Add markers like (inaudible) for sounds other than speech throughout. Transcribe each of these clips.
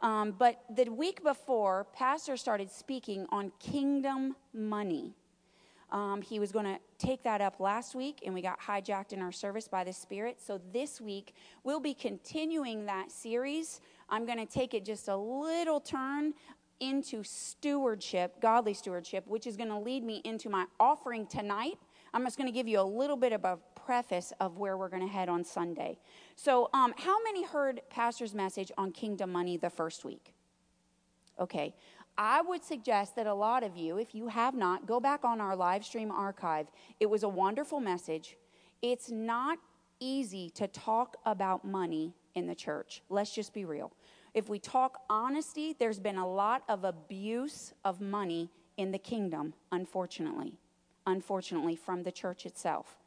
Um, but the week before, Pastor started speaking on kingdom money. Um, he was going to take that up last week, and we got hijacked in our service by the Spirit. So this week, we'll be continuing that series. I'm going to take it just a little turn into stewardship, godly stewardship, which is going to lead me into my offering tonight. I'm just going to give you a little bit of a preface of where we're going to head on Sunday. So, um, how many heard Pastor's message on kingdom money the first week? Okay. I would suggest that a lot of you, if you have not, go back on our live stream archive. It was a wonderful message. It's not easy to talk about money in the church. Let's just be real. If we talk honesty, there's been a lot of abuse of money in the kingdom, unfortunately. Unfortunately, from the church itself.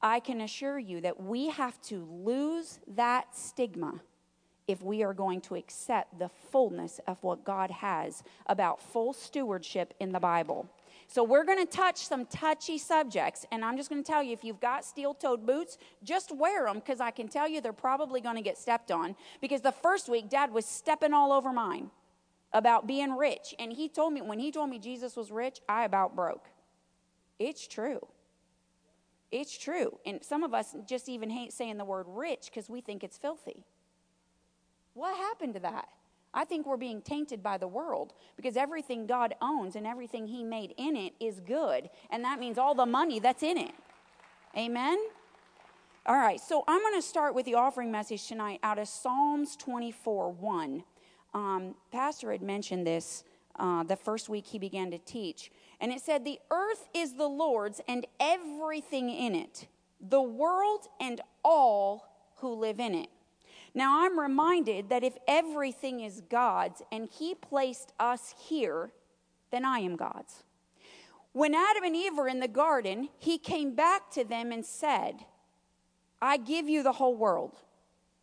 I can assure you that we have to lose that stigma if we are going to accept the fullness of what God has about full stewardship in the Bible. So, we're going to touch some touchy subjects, and I'm just going to tell you if you've got steel toed boots, just wear them because I can tell you they're probably going to get stepped on. Because the first week, Dad was stepping all over mine about being rich. And he told me, when he told me Jesus was rich, I about broke. It's true. It's true. And some of us just even hate saying the word rich because we think it's filthy. What happened to that? I think we're being tainted by the world because everything God owns and everything He made in it is good. And that means all the money that's in it. Amen? All right, so I'm going to start with the offering message tonight out of Psalms 24 1. Um, Pastor had mentioned this uh, the first week he began to teach. And it said, The earth is the Lord's and everything in it, the world and all who live in it. Now I'm reminded that if everything is God's and He placed us here, then I am God's. When Adam and Eve were in the garden, He came back to them and said, I give you the whole world.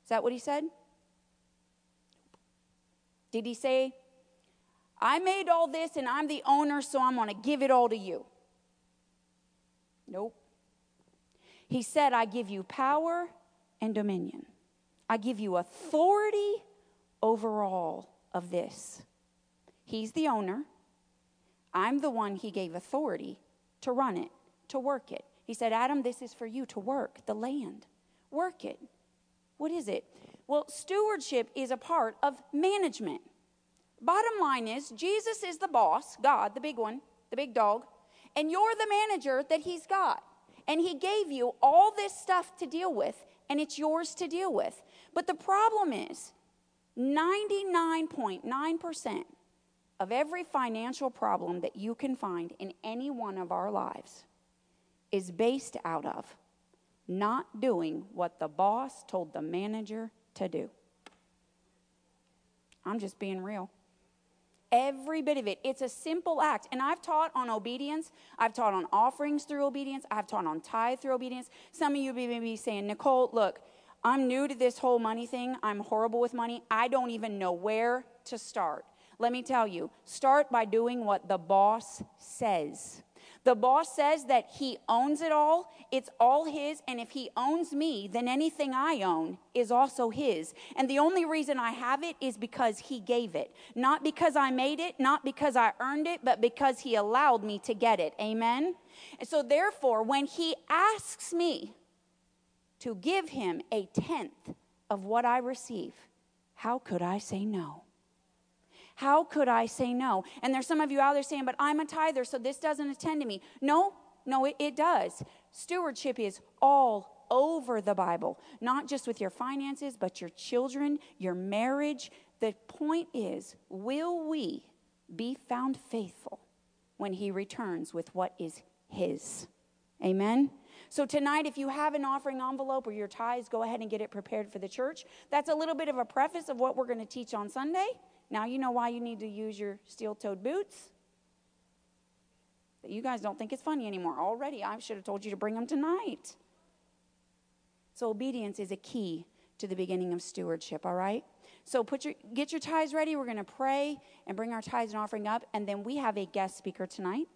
Is that what He said? Did He say, I made all this and I'm the owner, so I'm going to give it all to you? Nope. He said, I give you power and dominion. I give you authority over all of this. He's the owner. I'm the one he gave authority to run it, to work it. He said, Adam, this is for you to work the land. Work it. What is it? Well, stewardship is a part of management. Bottom line is, Jesus is the boss, God, the big one, the big dog, and you're the manager that he's got. And he gave you all this stuff to deal with, and it's yours to deal with. But the problem is 99.9% of every financial problem that you can find in any one of our lives is based out of not doing what the boss told the manager to do. I'm just being real. Every bit of it. It's a simple act. And I've taught on obedience. I've taught on offerings through obedience. I've taught on tithe through obedience. Some of you may be saying, Nicole, look, I'm new to this whole money thing. I'm horrible with money. I don't even know where to start. Let me tell you start by doing what the boss says. The boss says that he owns it all, it's all his, and if he owns me, then anything I own is also his. And the only reason I have it is because he gave it. Not because I made it, not because I earned it, but because he allowed me to get it. Amen? And so, therefore, when he asks me, to give him a tenth of what I receive, how could I say no? How could I say no? And there's some of you out there saying, but I'm a tither, so this doesn't attend to me. No, no, it, it does. Stewardship is all over the Bible, not just with your finances, but your children, your marriage. The point is, will we be found faithful when he returns with what is his? Amen? So, tonight, if you have an offering envelope or your tithes, go ahead and get it prepared for the church. That's a little bit of a preface of what we're going to teach on Sunday. Now, you know why you need to use your steel toed boots. But you guys don't think it's funny anymore. Already, I should have told you to bring them tonight. So, obedience is a key to the beginning of stewardship, all right? So put your get your tithes ready. We're going to pray and bring our tithes and offering up and then we have a guest speaker tonight.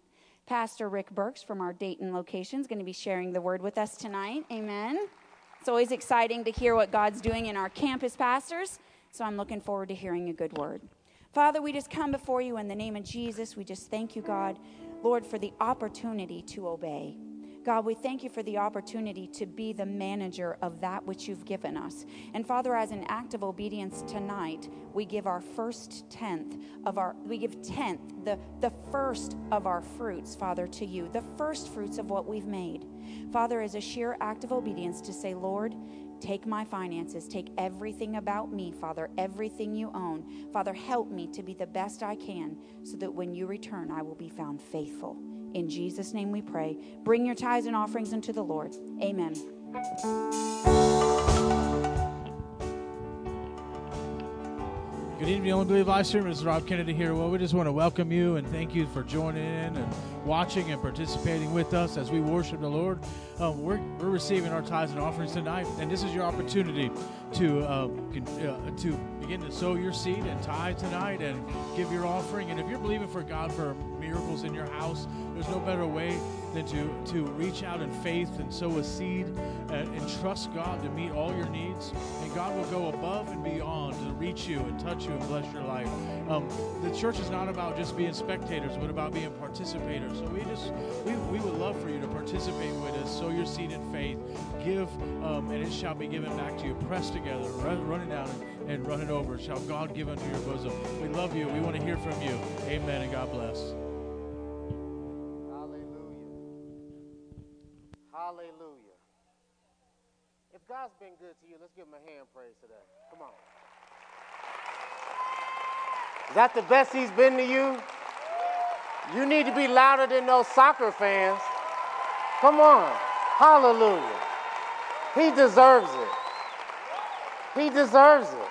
Pastor Rick Burks from our Dayton location is going to be sharing the word with us tonight. Amen. It's always exciting to hear what God's doing in our campus pastors. So I'm looking forward to hearing a good word. Father, we just come before you in the name of Jesus. We just thank you, God, Lord, for the opportunity to obey. God, we thank you for the opportunity to be the manager of that which you've given us. And Father, as an act of obedience tonight, we give our first tenth of our, we give tenth, the, the first of our fruits, Father, to you, the first fruits of what we've made. Father, as a sheer act of obedience to say, Lord, Take my finances, take everything about me, Father, everything you own. Father, help me to be the best I can so that when you return, I will be found faithful. In Jesus' name we pray. Bring your tithes and offerings unto the Lord. Amen. Good evening, Only Believe live stream. This is Rob Kennedy here. Well, we just want to welcome you and thank you for joining in and watching and participating with us as we worship the Lord. Um, we're, we're receiving our tithes and offerings tonight, and this is your opportunity to uh, uh, to begin to sow your seed and tithe tonight and give your offering. And if you're believing for God for miracles in your house, there's no better way than to, to reach out in faith and sow a seed and, and trust God to meet all your needs. And God will go above and beyond to reach you and touch you and bless your life. Um, the church is not about just being spectators, but about being participators. So we just we, we would love for you to participate with us. Sow your seed in faith. Give, um, and it shall be given back to you. Press together, running down and, and running over. Shall God give unto your bosom. We love you. We want to hear from you. Amen and God bless. God's been good to you, let's give him a hand praise today. Come on. Is that the best he's been to you? You need to be louder than those soccer fans. Come on. Hallelujah. He deserves it. He deserves it.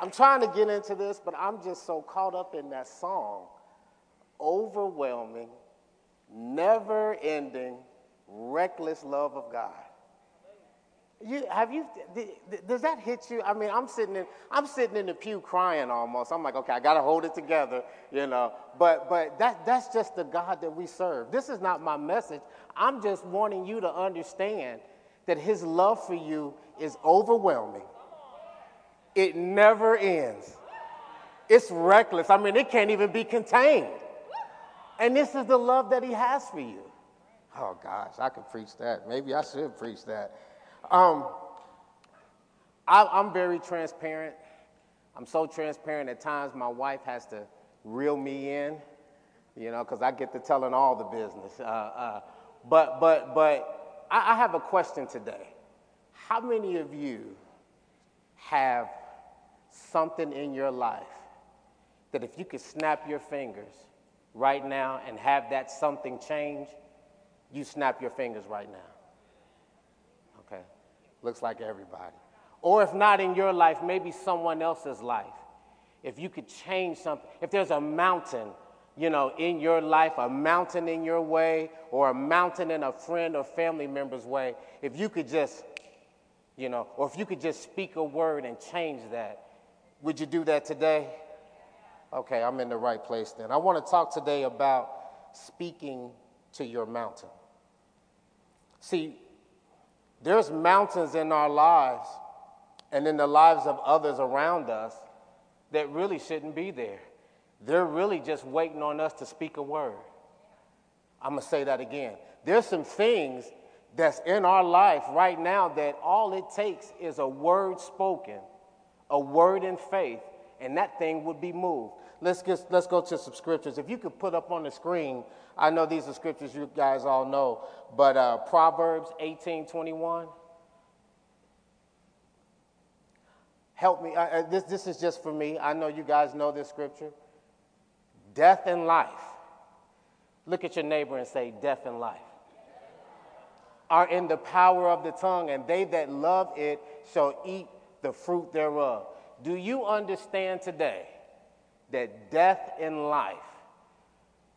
I'm trying to get into this, but I'm just so caught up in that song. Overwhelming never ending, reckless love of God. You, have you, does that hit you? I mean, I'm sitting in, I'm sitting in the pew crying almost. I'm like, okay, I got to hold it together, you know. But, but that, that's just the God that we serve. This is not my message. I'm just wanting you to understand that his love for you is overwhelming. It never ends. It's reckless. I mean, it can't even be contained. And this is the love that he has for you. Oh gosh, I could preach that. Maybe I should preach that. Um, I, am very transparent. I'm so transparent at times my wife has to reel me in, you know, because I get to telling all the business. Uh, uh, but but but I, I have a question today. How many of you have something in your life that if you could snap your fingers, right now and have that something change, you snap your fingers right now. Looks like everybody. Or if not in your life, maybe someone else's life. If you could change something, if there's a mountain, you know, in your life, a mountain in your way, or a mountain in a friend or family member's way, if you could just, you know, or if you could just speak a word and change that, would you do that today? Okay, I'm in the right place then. I want to talk today about speaking to your mountain. See, there's mountains in our lives and in the lives of others around us that really shouldn't be there. They're really just waiting on us to speak a word. I'm going to say that again. There's some things that's in our life right now that all it takes is a word spoken, a word in faith, and that thing would be moved. Let's, get, let's go to some scriptures. If you could put up on the screen, I know these are scriptures you guys all know, but uh, Proverbs 18 21. Help me. Uh, this, this is just for me. I know you guys know this scripture. Death and life. Look at your neighbor and say, Death and life are in the power of the tongue, and they that love it shall eat the fruit thereof. Do you understand today that death and life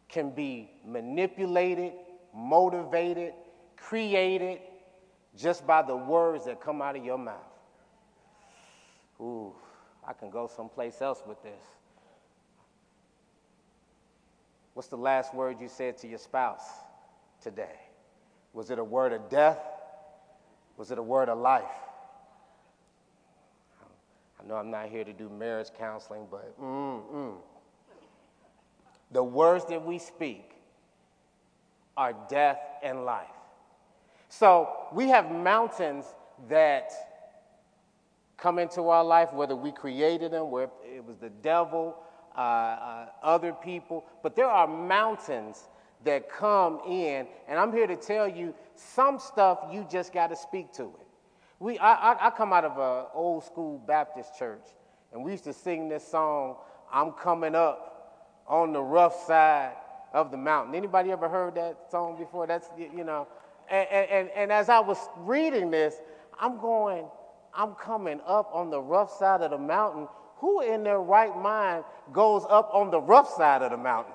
can be manipulated, motivated, created just by the words that come out of your mouth? Ooh, I can go someplace else with this. What's the last word you said to your spouse today? Was it a word of death? Was it a word of life? I know I'm not here to do marriage counseling, but mm-mm. The words that we speak are death and life. So we have mountains that come into our life, whether we created them, where it was the devil, uh, uh, other people, but there are mountains that come in, and I'm here to tell you some stuff you just got to speak to it. We, I, I, I come out of an old school Baptist church, and we used to sing this song, I'm coming up on the rough side of the mountain. Anybody ever heard that song before? That's, you know, and, and, and as I was reading this, I'm going, I'm coming up on the rough side of the mountain. Who in their right mind goes up on the rough side of the mountain?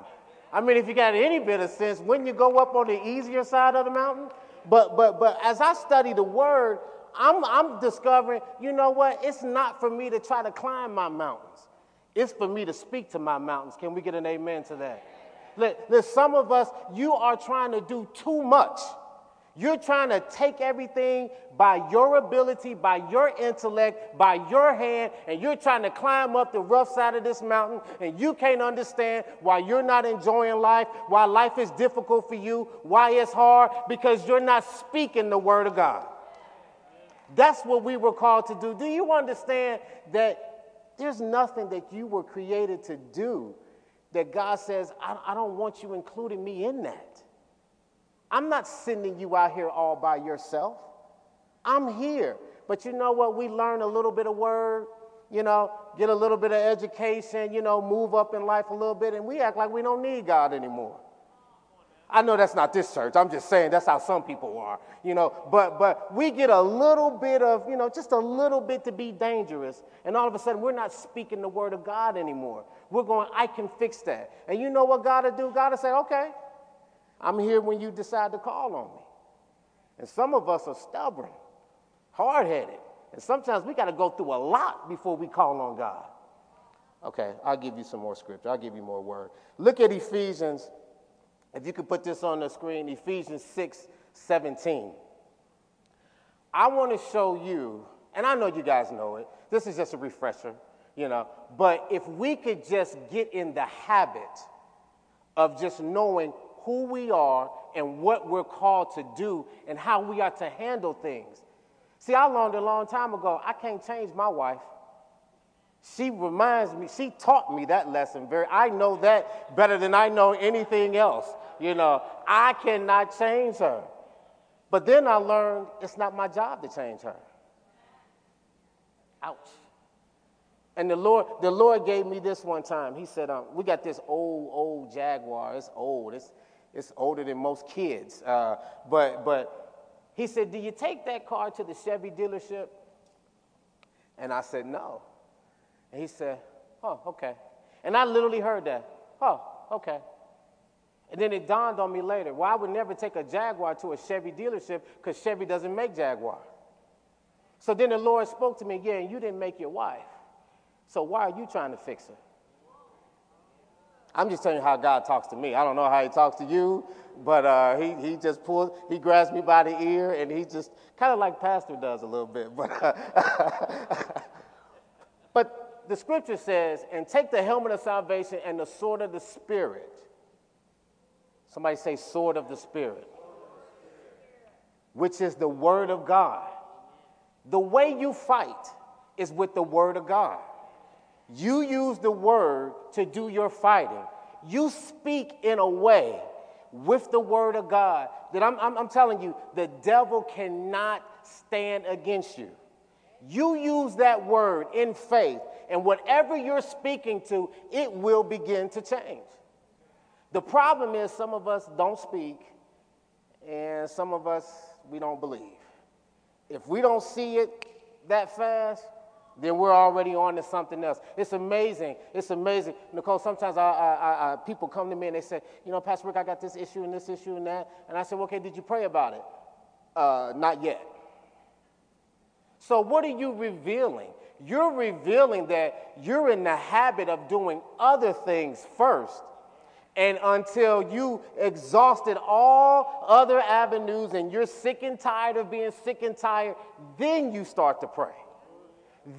I mean, if you got any bit of sense, wouldn't you go up on the easier side of the mountain? But but but as I study the word, I'm I'm discovering, you know what? It's not for me to try to climb my mountains. It's for me to speak to my mountains. Can we get an amen to that? Let, some of us, you are trying to do too much. You're trying to take everything by your ability, by your intellect, by your hand, and you're trying to climb up the rough side of this mountain, and you can't understand why you're not enjoying life, why life is difficult for you, why it's hard, because you're not speaking the word of God. That's what we were called to do. Do you understand that there's nothing that you were created to do that God says, I, I don't want you including me in that? I'm not sending you out here all by yourself. I'm here. But you know what? We learn a little bit of word, you know, get a little bit of education, you know, move up in life a little bit, and we act like we don't need God anymore. I know that's not this church. I'm just saying that's how some people are, you know. But but we get a little bit of, you know, just a little bit to be dangerous, and all of a sudden we're not speaking the word of God anymore. We're going, I can fix that. And you know what God will do? God will say, okay, I'm here when you decide to call on me. And some of us are stubborn, hard headed. And sometimes we got to go through a lot before we call on God. Okay, I'll give you some more scripture. I'll give you more word. Look at Ephesians. If you could put this on the screen, Ephesians 6 17. I want to show you, and I know you guys know it, this is just a refresher, you know, but if we could just get in the habit of just knowing who we are and what we're called to do and how we are to handle things. See, I learned a long time ago, I can't change my wife. She reminds me, she taught me that lesson very I know that better than I know anything else. You know, I cannot change her. But then I learned it's not my job to change her. Ouch. And the Lord, the Lord gave me this one time. He said, um, "We got this old, old Jaguar. It's old. It's it's older than most kids. Uh, but, but he said, Do you take that car to the Chevy dealership? And I said, No. And he said, Oh, okay. And I literally heard that. Oh, okay. And then it dawned on me later, well, I would never take a Jaguar to a Chevy dealership because Chevy doesn't make Jaguar. So then the Lord spoke to me, again, you didn't make your wife. So why are you trying to fix her? I'm just telling you how God talks to me. I don't know how he talks to you, but uh, he, he just pulls, he grabs me by the ear, and he just kind of like Pastor does a little bit. (laughs) But, uh, but the scripture says, and take the helmet of salvation and the sword of the Spirit. Somebody say, sword of the Spirit, which is the word of God. The way you fight is with the word of God. You use the word to do your fighting. You speak in a way with the word of God that I'm, I'm, I'm, telling you, the devil cannot stand against you. You use that word in faith, and whatever you're speaking to, it will begin to change. The problem is, some of us don't speak, and some of us, we don't believe. If we don't see it that fast, then we're already on to something else. It's amazing. It's amazing. Nicole, sometimes I, I, I, people come to me and they say, you know, Pastor Rick, I got this issue and this issue and that. And I say, well, okay, did you pray about it? Uh, not yet. So, what are you revealing? You're revealing that you're in the habit of doing other things first. And until you exhausted all other avenues and you're sick and tired of being sick and tired, then you start to pray.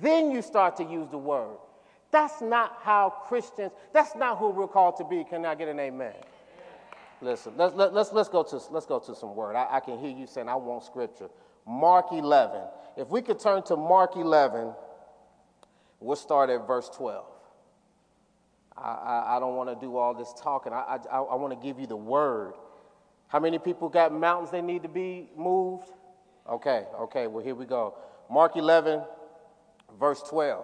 Then you start to use the word. That's not how Christians, that's not who we're called to be. Can I get an amen? Listen, let's, let, let's, let's, go, to, let's go to some word. I, I can hear you saying, I want scripture. Mark 11. If we could turn to Mark 11, we'll start at verse 12. I, I, I don't want to do all this talking. I, I, I want to give you the word. How many people got mountains they need to be moved? Okay, okay, well, here we go. Mark 11, verse 12.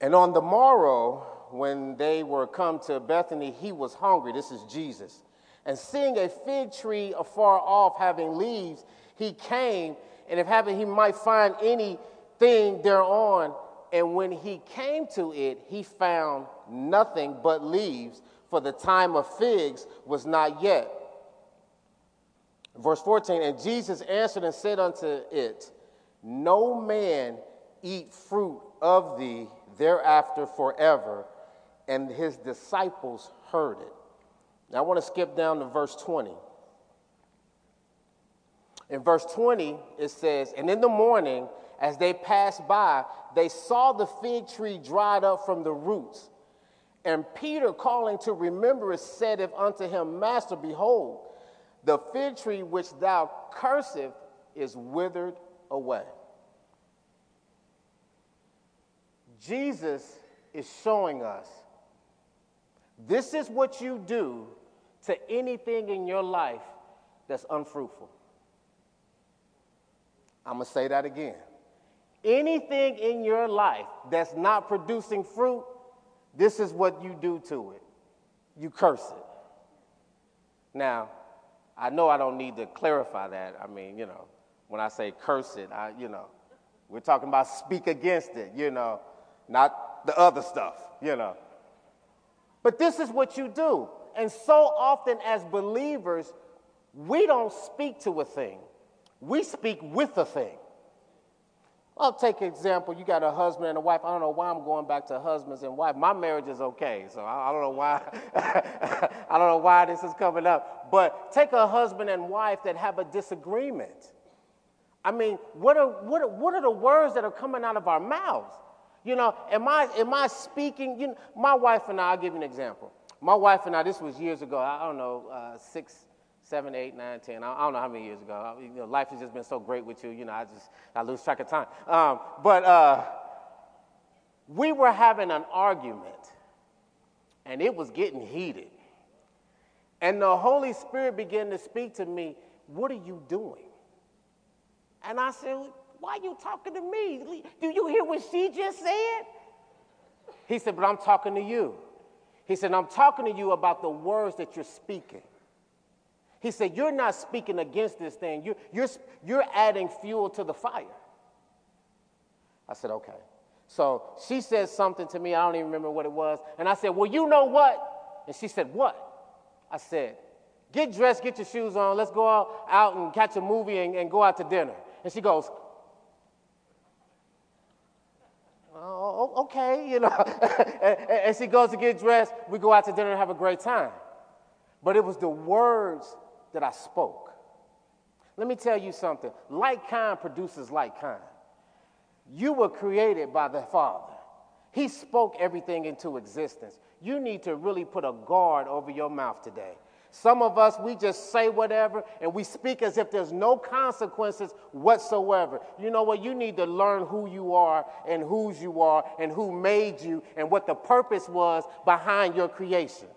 And on the morrow, when they were come to Bethany, he was hungry. This is Jesus. And seeing a fig tree afar off having leaves, he came, and if having he might find anything thereon, and when he came to it, he found nothing but leaves, for the time of figs was not yet. Verse 14, and Jesus answered and said unto it, No man eat fruit of thee thereafter forever. And his disciples heard it. Now I want to skip down to verse 20. In verse 20, it says, And in the morning, as they passed by, they saw the fig tree dried up from the roots. And Peter, calling to remembrance, said if unto him, Master, behold, the fig tree which thou cursest is withered away. Jesus is showing us this is what you do to anything in your life that's unfruitful. I'm going to say that again. Anything in your life that's not producing fruit, this is what you do to it. You curse it. Now, I know I don't need to clarify that. I mean, you know, when I say curse it, I, you know, we're talking about speak against it, you know, not the other stuff, you know. But this is what you do. And so often as believers, we don't speak to a thing, we speak with a thing. I'll take an example. You got a husband and a wife. I don't know why I'm going back to husbands and wife. My marriage is okay, so I, I don't know why. (laughs) I don't know why this is coming up. But take a husband and wife that have a disagreement. I mean, what are, what are, what are the words that are coming out of our mouths? You know, am I, am I speaking? You know, my wife and I, I'll give you an example. My wife and I, this was years ago, I don't know, uh, six, seven, eight, nine, ten. I, don't know how many years ago. You know, life has just been so great with you. You know, I just I lose track of time. Um, but uh, we were having an argument, and it was getting heated. And the Holy Spirit began to speak to me. What are you doing? And I said, Why are you talking to me? Do you hear what she just said? He said, But I'm talking to you. He said, I'm talking to you about the words that you're speaking. He said, You're not speaking against this thing, you're, you're, you're adding fuel to the fire. I said, Okay. So she said something to me, I don't even remember what it was. And I said, Well, you know what? And she said, What? I said, Get dressed, get your shoes on, let's go out, and catch a movie and, and go out to dinner. And she goes, Oh, okay, you know. (laughs) and she goes to get dressed, we go out to dinner and have a great time. But it was the words that I spoke. Let me tell you something like kind produces like kind. You were created by the Father, He spoke everything into existence. You need to really put a guard over your mouth today. Some of us, we just say whatever and we speak as if there's no consequences whatsoever. You know what? You need to learn who you are and whose you are and who made you and what the purpose was behind your creation.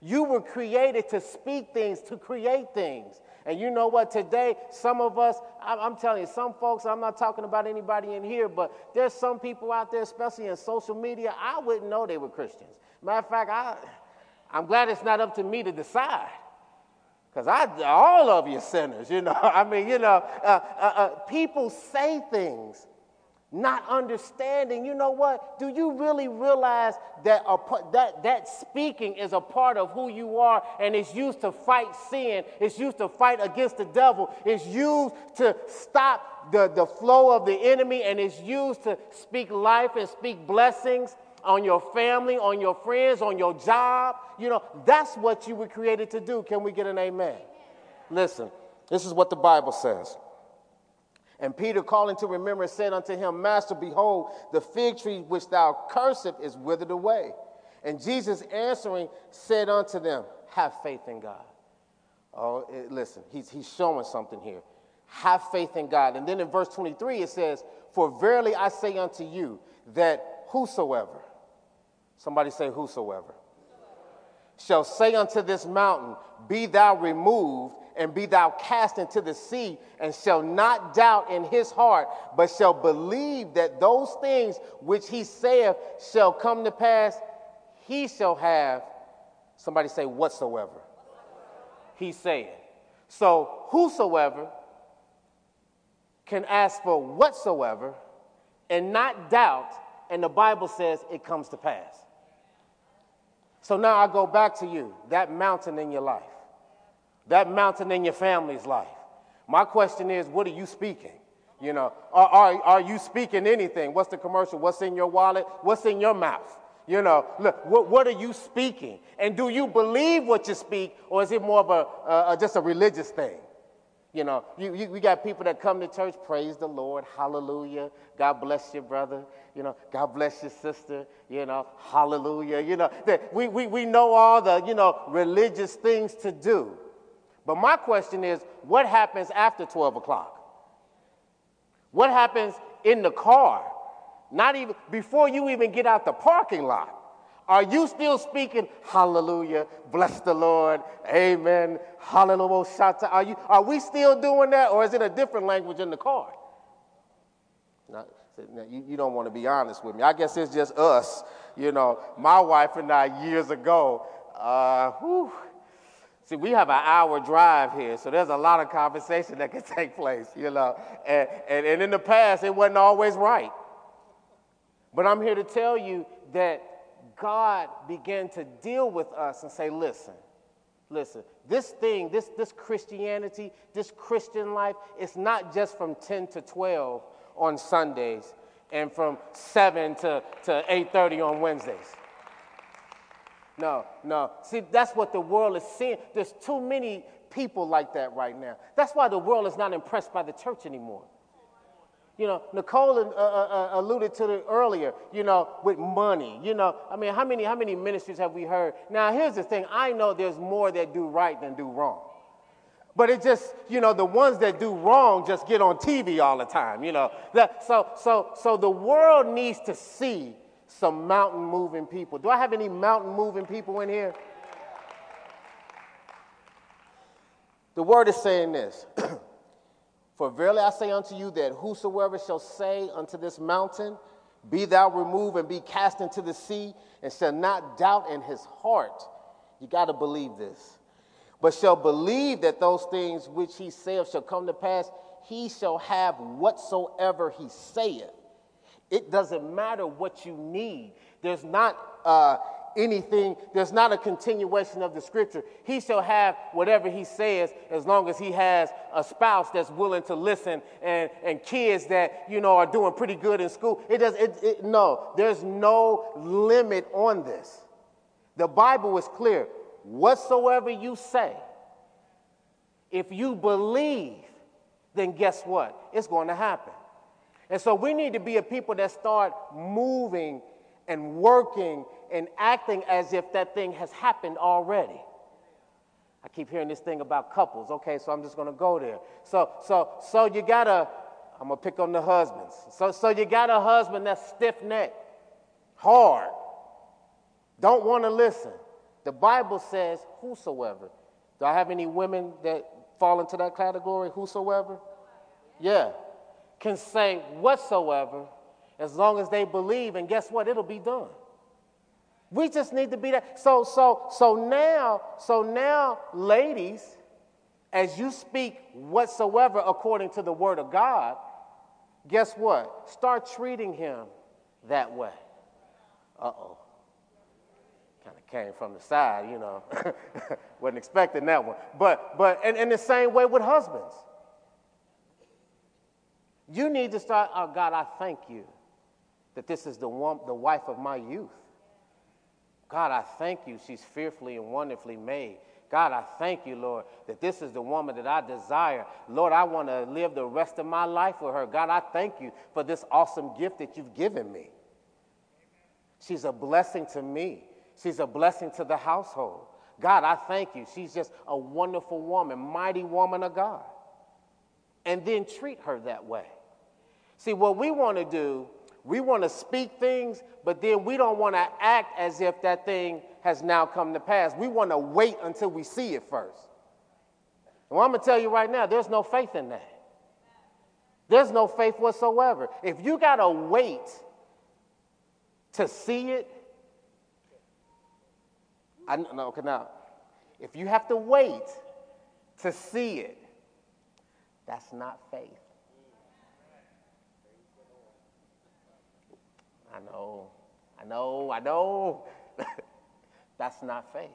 You were created to speak things, to create things. And you know what? Today, some of us, I'm telling you, some folks, I'm not talking about anybody in here, but there's some people out there, especially in social media, I wouldn't know they were Christians. Matter of fact, I, I'm glad it's not up to me to decide. Because I, all of you sinners, you know. (laughs) I mean, you know, uh, uh, uh, people say things not understanding. You know what? Do you really realize that, a, that that speaking is a part of who you are and it's used to fight sin? It's used to fight against the devil. It's used to stop the, the flow of the enemy and it's used to speak life and speak blessings on your family, on your friends, on your job. You know, that's what you were created to do. Can we get an amen? Listen, this is what the Bible says. And Peter, calling to remembrance, said unto him, Master, behold, the fig tree which thou cursest is withered away. And Jesus answering said unto them, Have faith in God. Oh, it, listen, he's, he's showing something here. Have faith in God. And then in verse 23, it says, For verily I say unto you that whosoever, somebody say whosoever, shall say unto this mountain, Be thou removed and be thou cast into the sea, and shall not doubt in his heart, but shall believe that those things which he saith shall come to pass, he shall have, somebody say, whatsoever. He's saying. So, whosoever can ask for whatsoever and not doubt, and the Bible says it comes to pass. So now I go back to you, that mountain in your life that mountain in your family's life. My question is, what are you speaking? You know, are, are, are you speaking anything? What's the commercial? What's in your wallet? What's in your mouth? You know, look, what, what are you speaking? And do you believe what you speak, or is it more of a, just a religious thing? You know, you, you, we got people that come to church, praise the Lord, hallelujah. God bless your brother, you know, God bless your sister, you know, hallelujah. You know, that we, we, we know all the, you know, religious things to do. But my question is what happens after 12 o'clock? What happens in the car? Not even before you even get out the parking lot. Are you still speaking hallelujah, bless the Lord, amen, hallelujah, are, you, are we still doing that or is it a different language in the car? Now, you, you don't want to be honest with me. I guess it's just us. You know, my wife and I years ago, uh, whew, See, we have an hour drive here, so there's a lot of conversation that can (laughs) take place, you know. And, and, and in the past, it wasn't always right. But I'm here to tell you that God began to deal with us and say, listen, listen, this thing, this, this Christianity, this Christian life, it's not just from 10 to 12 on Sundays and from 7 to, to 8.30 on Wednesdays. No, no. See, that's what the world is seeing. There's too many people like that right now. That's why the world is not impressed by the church anymore. You know, Nicole uh, uh, uh, alluded to it earlier, you know, with money. You know, I mean, how many, how many ministries have we heard? Now, here's the thing I know there's more that do right than do wrong. But it just, you know, the ones that do wrong just get on TV all the time, you know. That, so, so, so the world needs to see some mountain moving people. Do I have any mountain moving people in here? The word is saying this (clears throat) For verily I say unto you that whosoever shall say unto this mountain, Be thou removed and be cast into the sea, and shall not doubt in his heart, you got to believe this, but shall believe that those things which he saith shall come to pass, he shall have whatsoever he saith. It doesn't matter what you need. There's not uh, anything, there's not a continuation of the scripture. He shall have whatever he says as long as he has a spouse that's willing to listen and, and kids that, you know, are doing pretty good in school. It does, it, it, no, there's no limit on this. The Bible is clear. Whatsoever you say, if you believe, then guess what? It's going to happen. And so we need to be a people that start moving and working and acting as if that thing has happened already. I keep hearing this thing about couples. Okay, so I'm just going to go there. So, so, so you got to, I'm going to pick on the husbands. So, so you got a husband that's stiff necked, hard, don't want to listen. The Bible says, whosoever. Do I have any women that fall into that category? Whosoever? Yeah can say whatsoever as long as they believe, and guess what? It'll be done. We just need to be that. So, so, so now, so now, ladies, as you speak whatsoever according to the word of God, guess what? Start treating him that way. Uh oh. Kind of came from the side, you know. (laughs) Wasn't expecting that one. But, but, and in the same way with husbands. You need to start, oh God, I thank you that this is the, one, the wife of my youth. God, I thank you. She's fearfully and wonderfully made. God, I thank you, Lord, that this is the woman that I desire. Lord, I want to live the rest of my life with her. God, I thank you for this awesome gift that you've given me. She's a blessing to me, she's a blessing to the household. God, I thank you. She's just a wonderful woman, mighty woman of God. And then treat her that way. See, what we want to do, we want to speak things, but then we don't want to act as if that thing has now come to pass. We want to wait until we see it first. Well, I'm going to tell you right now, there's no faith in that. There's no faith whatsoever. If you got to wait to see it, I know, okay, now, if you have to wait to see it, that's not faith. I know, I know, I know. (laughs) That's not faith.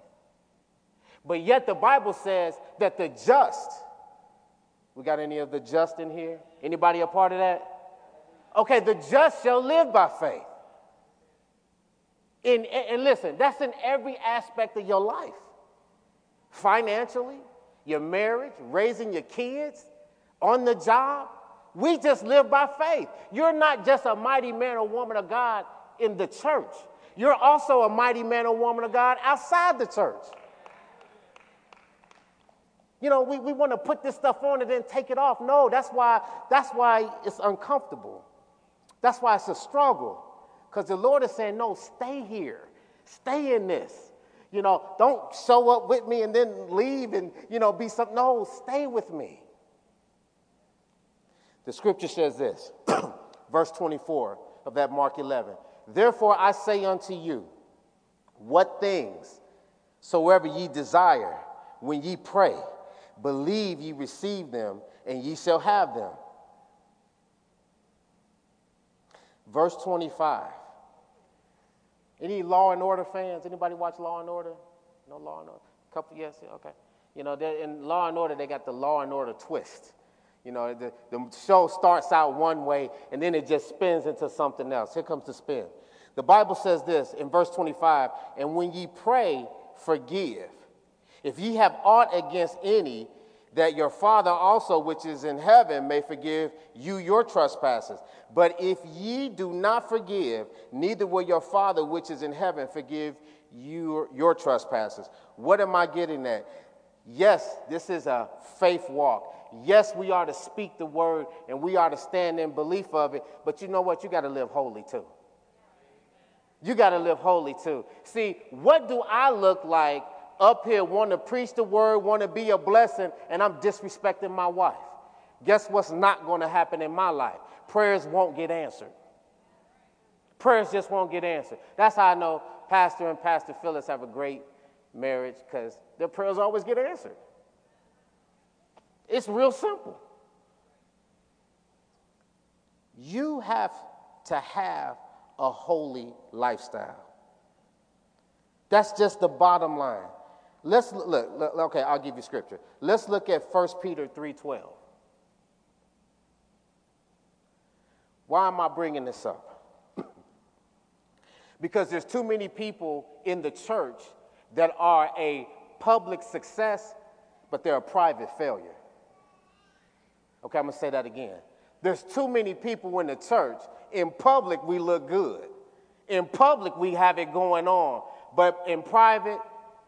But yet the Bible says that the just, we got any of the just in here? Anybody a part of that? Okay, the just shall live by faith. In, and listen, that's in every aspect of your life financially, your marriage, raising your kids, on the job. We just live by faith. You're not just a mighty man or woman of God in the church. You're also a mighty man or woman of God outside the church. You know, we, we want to put this stuff on and then take it off. No, that's why, that's why it's uncomfortable. That's why it's a struggle. Because the Lord is saying, no, stay here. Stay in this. You know, don't show up with me and then leave and, you know, be something. No, stay with me. The scripture says this, (clears throat) verse 24 of that Mark 11. Therefore I say unto you, what things soever ye desire, when ye pray, believe ye receive them, and ye shall have them. Verse 25. Any Law and Order fans? Anybody watch Law and Order? No Law and Order. A Couple yes, okay. You know, in Law and Order they got the Law and Order twist. You know, the, the show starts out one way and then it just spins into something else. Here comes the spin. The Bible says this in verse 25 And when ye pray, forgive. If ye have aught against any, that your Father also, which is in heaven, may forgive you your trespasses. But if ye do not forgive, neither will your Father, which is in heaven, forgive you your trespasses. What am I getting at? Yes, this is a faith walk. Yes, we are to speak the word and we are to stand in belief of it, but you know what? You got to live holy too. You got to live holy too. See, what do I look like up here, want to preach the word, want to be a blessing, and I'm disrespecting my wife? Guess what's not going to happen in my life? Prayers won't get answered. Prayers just won't get answered. That's how I know Pastor and Pastor Phyllis have a great marriage because their prayers always get answered. It's real simple. You have to have a holy lifestyle. That's just the bottom line. Let's look, look, okay, I'll give you scripture. Let's look at 1 Peter 3:12. Why am I bringing this up? (clears throat) because there's too many people in the church that are a public success, but they're a private failure. Okay, I'm gonna say that again. There's too many people in the church. In public, we look good. In public, we have it going on. But in private,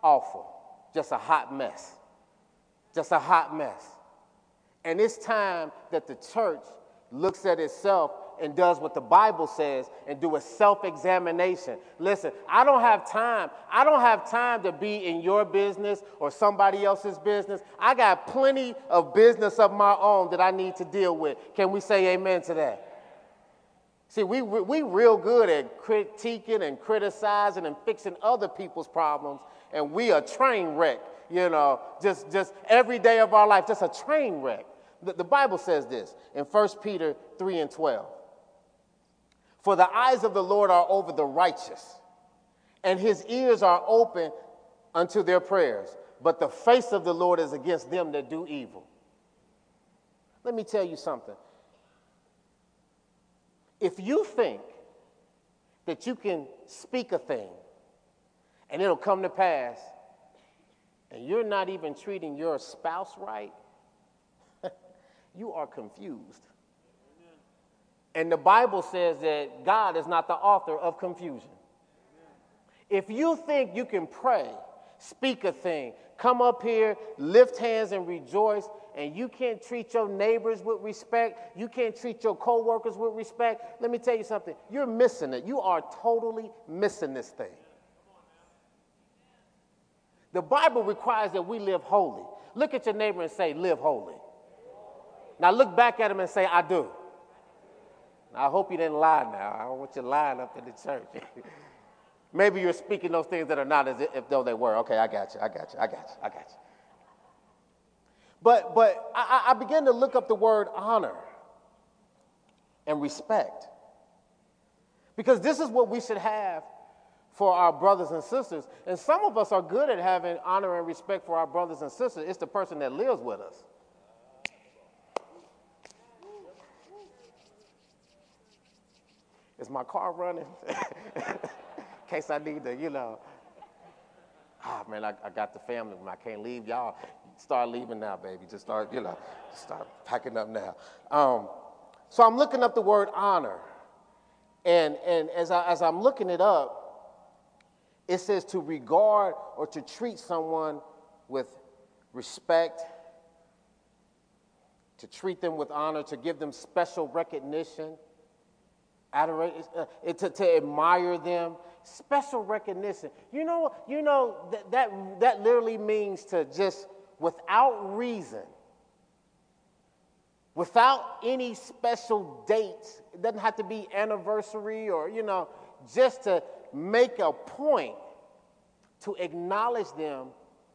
awful. Just a hot mess. Just a hot mess. And it's time that the church looks at itself and does what the Bible says and do a self examination. Listen, I don't have time. I don't have time to be in your business or somebody else's business. I got plenty of business of my own that I need to deal with. Can we say amen to that? See, we, we real good at critiquing and criticizing and fixing other people's problems, and we a train wreck, you know, just, just every day of our life, just a train wreck. The, the Bible says this in 1 Peter 3 and 12. For the eyes of the Lord are over the righteous, and his ears are open unto their prayers. But the face of the Lord is against them that do evil. Let me tell you something. If you think that you can speak a thing and it'll come to pass, and you're not even treating your spouse right, (laughs) you are confused. And the Bible says that God is not the author of confusion. If you think you can pray, speak a thing, come up here, lift hands and rejoice, and you can't treat your neighbors with respect, you can't treat your coworkers with respect, let me tell you something. You're missing it. You are totally missing this thing. The Bible requires that we live holy. Look at your neighbor and say, Live holy. Now look back at him and say, I do. I hope you didn't lie now. I don't want you lying up in the church. (laughs) Maybe you're speaking those things that are not as if though they were. Okay, I got you. I got you. I got you. I got you. But, but I, I began to look up the word honor and respect. Because this is what we should have for our brothers and sisters. And some of us are good at having honor and respect for our brothers and sisters. It's the person that lives with us. Is my car running? In (laughs) case I need to, you know. Ah, man, I, I got the family. I can't leave y'all. Start leaving now, baby. Just start, you know, start packing up now. Um, so I'm looking up the word honor. And, and as, I, as I'm looking it up, it says to regard or to treat someone with respect, to treat them with honor, to give them special recognition, adoration, uh, to, to admire them, special recognition. You know, you know that, that, that literally means to just, without reason, without any special dates, it doesn't have to be anniversary or, you know, just to make a point to acknowledge them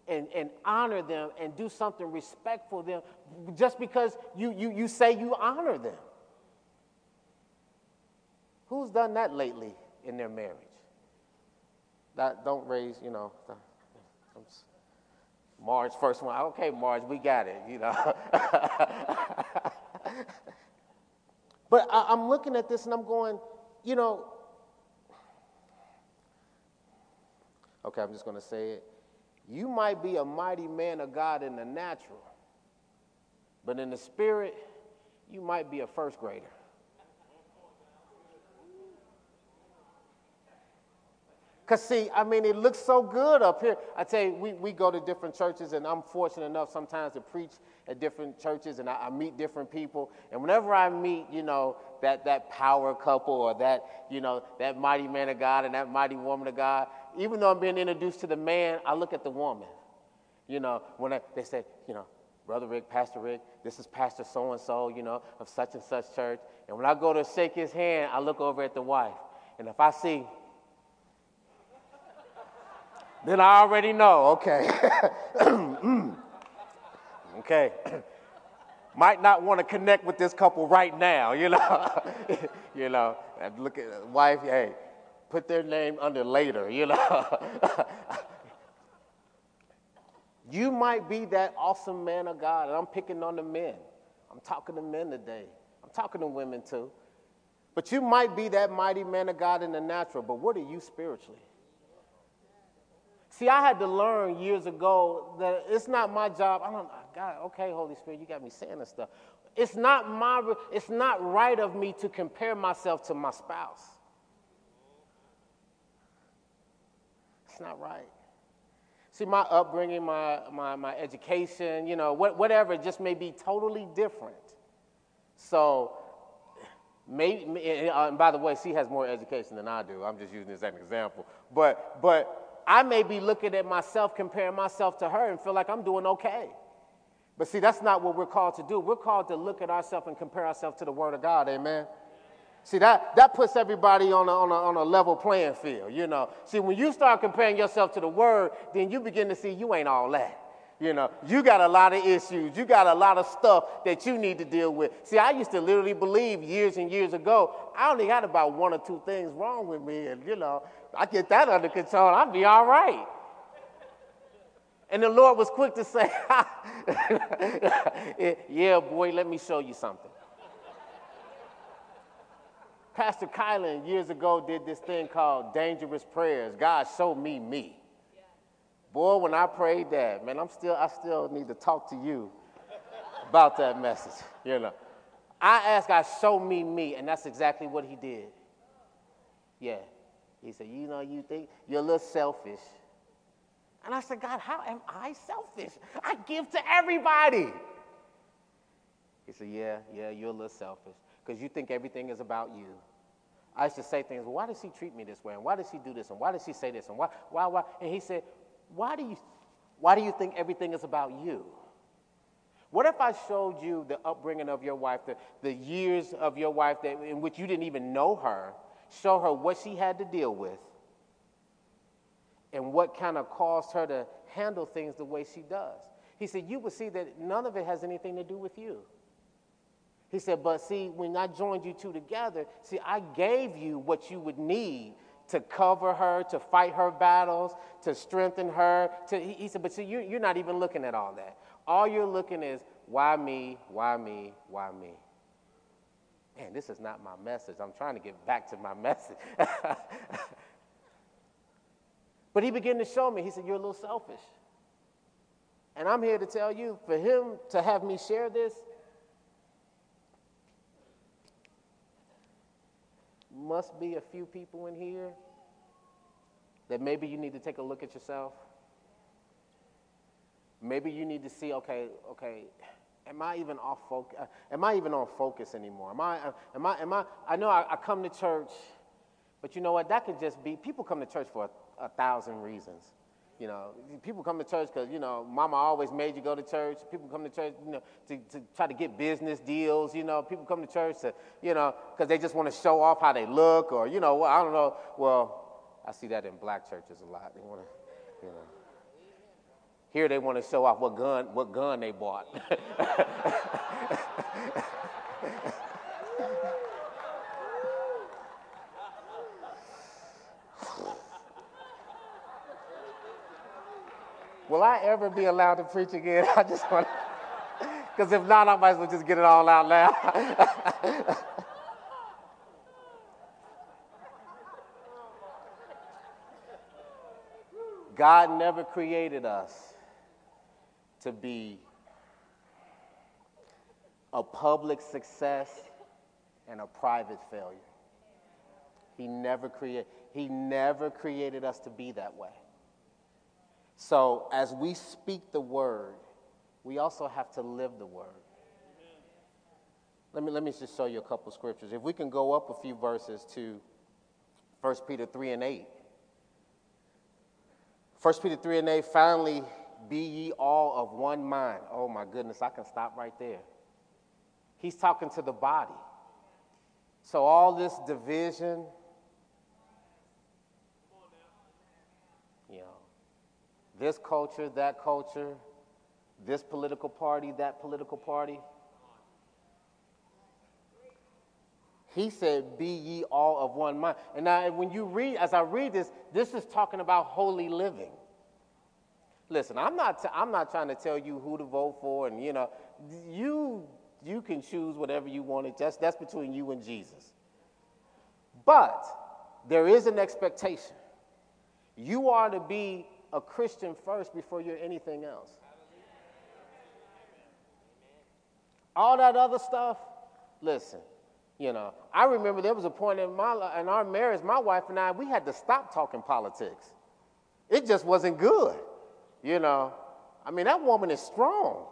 and, and honor them and do something respectful them just because you, you, you say you honor them. Who's done that lately in their marriage? That don't raise, you know. Marge, first one. Okay, Marge, we got it, you know. (laughs) but I, I'm looking at this and I'm going, you know, okay, I'm just going to say it. You might be a mighty man of God in the natural, but in the spirit, you might be a first grader. Because, see, I mean, it looks so good up here. I tell you, we, we go to different churches, and I'm fortunate enough sometimes to preach at different churches, and I, I, meet different people. And whenever I meet, you know, that, that power couple or that, you know, that mighty man of God and that mighty woman of God, even though I'm being introduced to the man, I look at the woman. You know, when I, they say, you know, Brother Rick, Pastor Rick, this is Pastor so and so, you know, of such and such church. And when I go to shake his hand, I look over at the wife. And if I see then I already know, okay. (laughs) Mm. okay. (clears throat) Might not want to connect with this couple right now, you know. (laughs) you know, look at uh, wife, hey, put their name under later, you know. (laughs) you might be that awesome man of God, and I'm picking on the men. I'm talking to men today. I'm talking to women too. But you might be that mighty man of God in the natural, but what are you spiritually? See, I had to learn years ago that it's not my job. I don't, God, okay, Holy Spirit, you got me saying this stuff. It's not my, it's not right of me to compare myself to my spouse. It's not right. See, my upbringing, my, my, my education, you know, what, whatever, just may be totally different. So, maybe, uh, and by the way, she has more education than I do. I'm just using this as an example. But, but I may be looking at myself, comparing myself to her, and feel like I'm doing okay. But see, that's not what we're called to do. We're called to look at ourselves and compare ourselves to the Word of God. Amen. See, that, that puts everybody on a, on, a, on a level playing field, you know. See, when you start comparing yourself to the Word, then you begin to see you ain't all that. You know, you got a lot of issues. You got a lot of stuff that you need to deal with. See, I used to literally believe years and years ago, I only had about one or two things wrong with me. And, you know, I get that under control, I'll be all right. And the Lord was quick to say, (laughs) Yeah, boy, let me show you something. Pastor Kylan years ago did this thing called Dangerous Prayers. God, show me me. Boy, when I prayed that, man, I'm still, I still need to talk to you about that message, you know. I asked God, show me me, and that's exactly what he did. Yeah. He said, you know, you think you're a little selfish. And I said, God, how am I selfish? I give to everybody. He said, yeah, yeah, you're a little selfish because you think everything is about you. I used to say things, well, why does he treat me this way? And why does he do this? And why does he say this? And why, why, why? And he said, why do you, why do you think everything is about you? What if I showed you the upbringing of your wife, the, the years of your wife that, in which you didn't even know her, show her what she had to deal with, and what kind of caused her to handle things the way she does? He said, You would see that none of it has anything to do with you. He said, But see, when I joined you two together, see, I gave you what you would need to cover her, to fight her battles, to strengthen her. To, he said, But see, you, you're not even looking at all that. All you're looking is, why me, why me, why me? Man, this is not my message. I'm trying to get back to my (laughs) message. but he began to show me, he said, You're a little selfish. And I'm here to tell you, for him to have me share this, must be a few people in here that maybe you need to take a look at yourself. Maybe you need to see, okay, okay, am I even off focus? Uh, am I even on focus anymore? Am I, uh, am I, am I, I know I, I, come to church, but you know what? That could just be, people come to church for a, a thousand reasons. You know, people come to church because, you know, mama always made you go to church. People come to church, you know, to, to try to get business deals. You know, people come to church to, you know, because they just want to show off how they look or, you know, well, I don't know. Well, I see that in black churches a lot. They want to, you know. Here they want to show off what gun, what gun they bought. (laughs) Will I ever be allowed to preach again? (laughs) I just want to, because if not, I might as well just get it all out now. (laughs) God never created us to be a public success and a private failure. He never created he never created us to be that way. So, as we speak the word, we also have to live the word. Let me, let me just show you a couple scriptures. If we can go up a few verses to 1 Peter 3 and 8. 1 Peter 3 and 8, finally, be ye all of one mind. Oh my goodness, I can stop right there. He's talking to the body. So, all this division, this culture, that culture, this political party, that political party. He said, Be ye all of one mind. And now, when you read, as I read this, this is talking about holy living. Listen, I'm not, t- I'm not trying to tell you who to vote for, and you know, you, you can choose whatever you want. Just, that's between you and Jesus. But there is an expectation. You are to be a Christian first before you're anything else. All that other stuff, listen, you know, I remember there was a point in, my, in our marriage, my wife and I, we had to stop talking politics. It just wasn't good, you know. I mean, that woman is strong.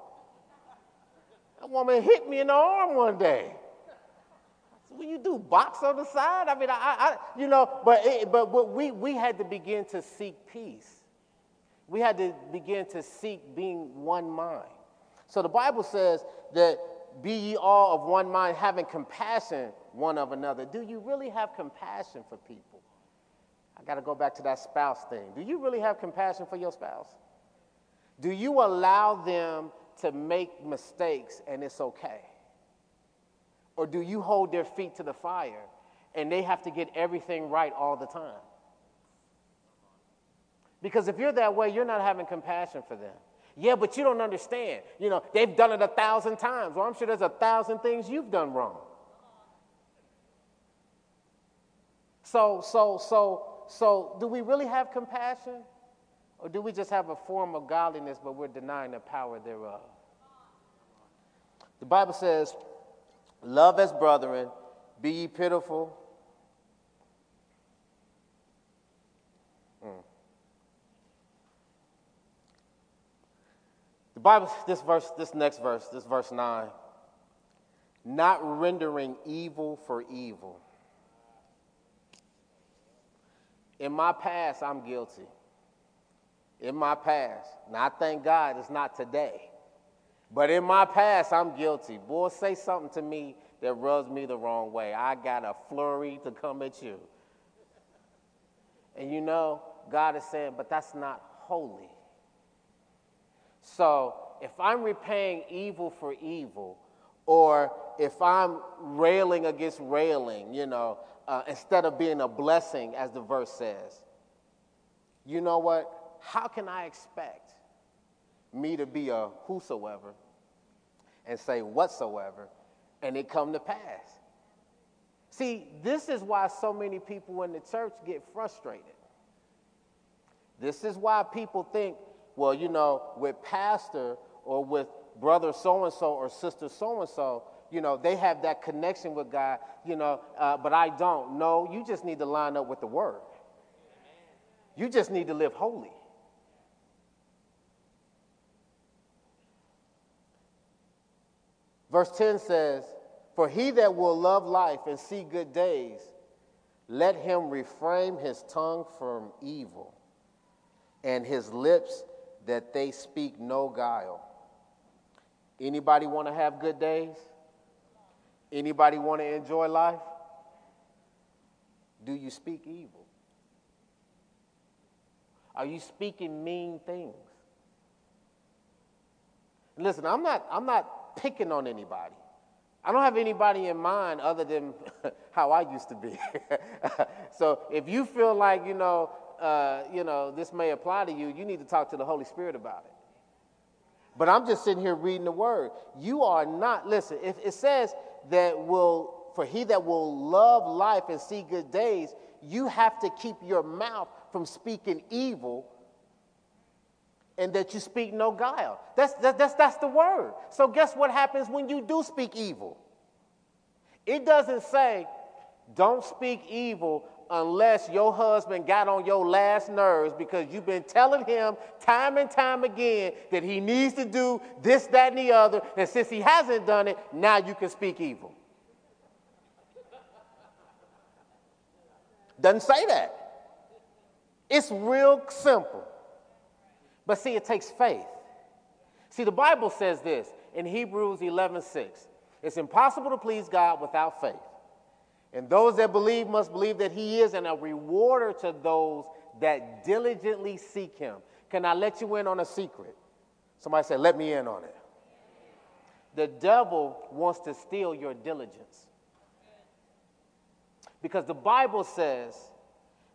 That woman hit me in the arm one day. When you do box on the side, I mean, I, I you know, but it, but, but we, we had to begin to seek peace we had to begin to seek being one mind. So the Bible says that be ye all of one mind, having compassion one of another. Do you really have compassion for people? I got to go back to that spouse thing. Do you really have compassion for your spouse? Do you allow them to make mistakes and it's okay? Or do you hold their feet to the fire and they have to get everything right all the time? Because if you're that way, you're not having compassion for them. Yeah, but you don't understand. You know, they've done it a thousand times. Well, I'm sure there's a thousand things you've done wrong. So, so, so, so, do we really have compassion? Or do we just have a form of godliness, but we're denying the power thereof? The Bible says, Love as brethren, be ye pitiful. The Bible, this verse, this next verse, this verse 9, not rendering evil for evil. In my past, I'm guilty. In my past. Now, I thank God it's not today. But in my past, I'm guilty. Boy, say something to me that rubs me the wrong way. I got a flurry to come at you. And you know, God is saying, but that's not holy. So if I'm repaying evil for evil, or if I'm railing against railing, you know, uh, instead of being a blessing, as the verse says, you know what? How can I expect me to be a whosoever and say whatsoever and it come to pass? See, this is why so many people in the church get frustrated. This is why people think, well, you know, with pastor or with brother so and so or sister so and so, you know, they have that connection with God, you know, uh, but I don't. No, you just need to line up with the word. You just need to live holy. Verse 10 says, For he that will love life and see good days, let him refrain his tongue from evil and his lips that they speak no guile. Anybody want to have good days? Anybody want to enjoy life? Do you speak evil? Are you speaking mean things? Listen, I'm not, I'm not picking on anybody. I don't have anybody in mind other than (laughs) how I used to be. (laughs) so if you feel like, you know, uh, you know, this may apply to you, you need to talk to the Holy Spirit about it. But I'm just sitting here reading the word. You are not, listen, if it says that will, for he that will love life and see good days, you have to keep your mouth from speaking evil and that you speak no guile. That's, that's, that's, that's the word. So, guess what happens when you do speak evil? It doesn't say, don't speak evil unless your husband got on your last nerves because you've been telling him time and time again that he needs to do this, that, and the other. And since he hasn't done it, now you can speak evil. Doesn't say that. It's real simple. But see, it takes faith. See, the Bible says this in Hebrews 11 6. It's impossible to please God without faith. And those that believe must believe that he is and a rewarder to those that diligently seek him. Can I let you in on a secret? Somebody said, Let me in on it. The devil wants to steal your diligence. Because the Bible says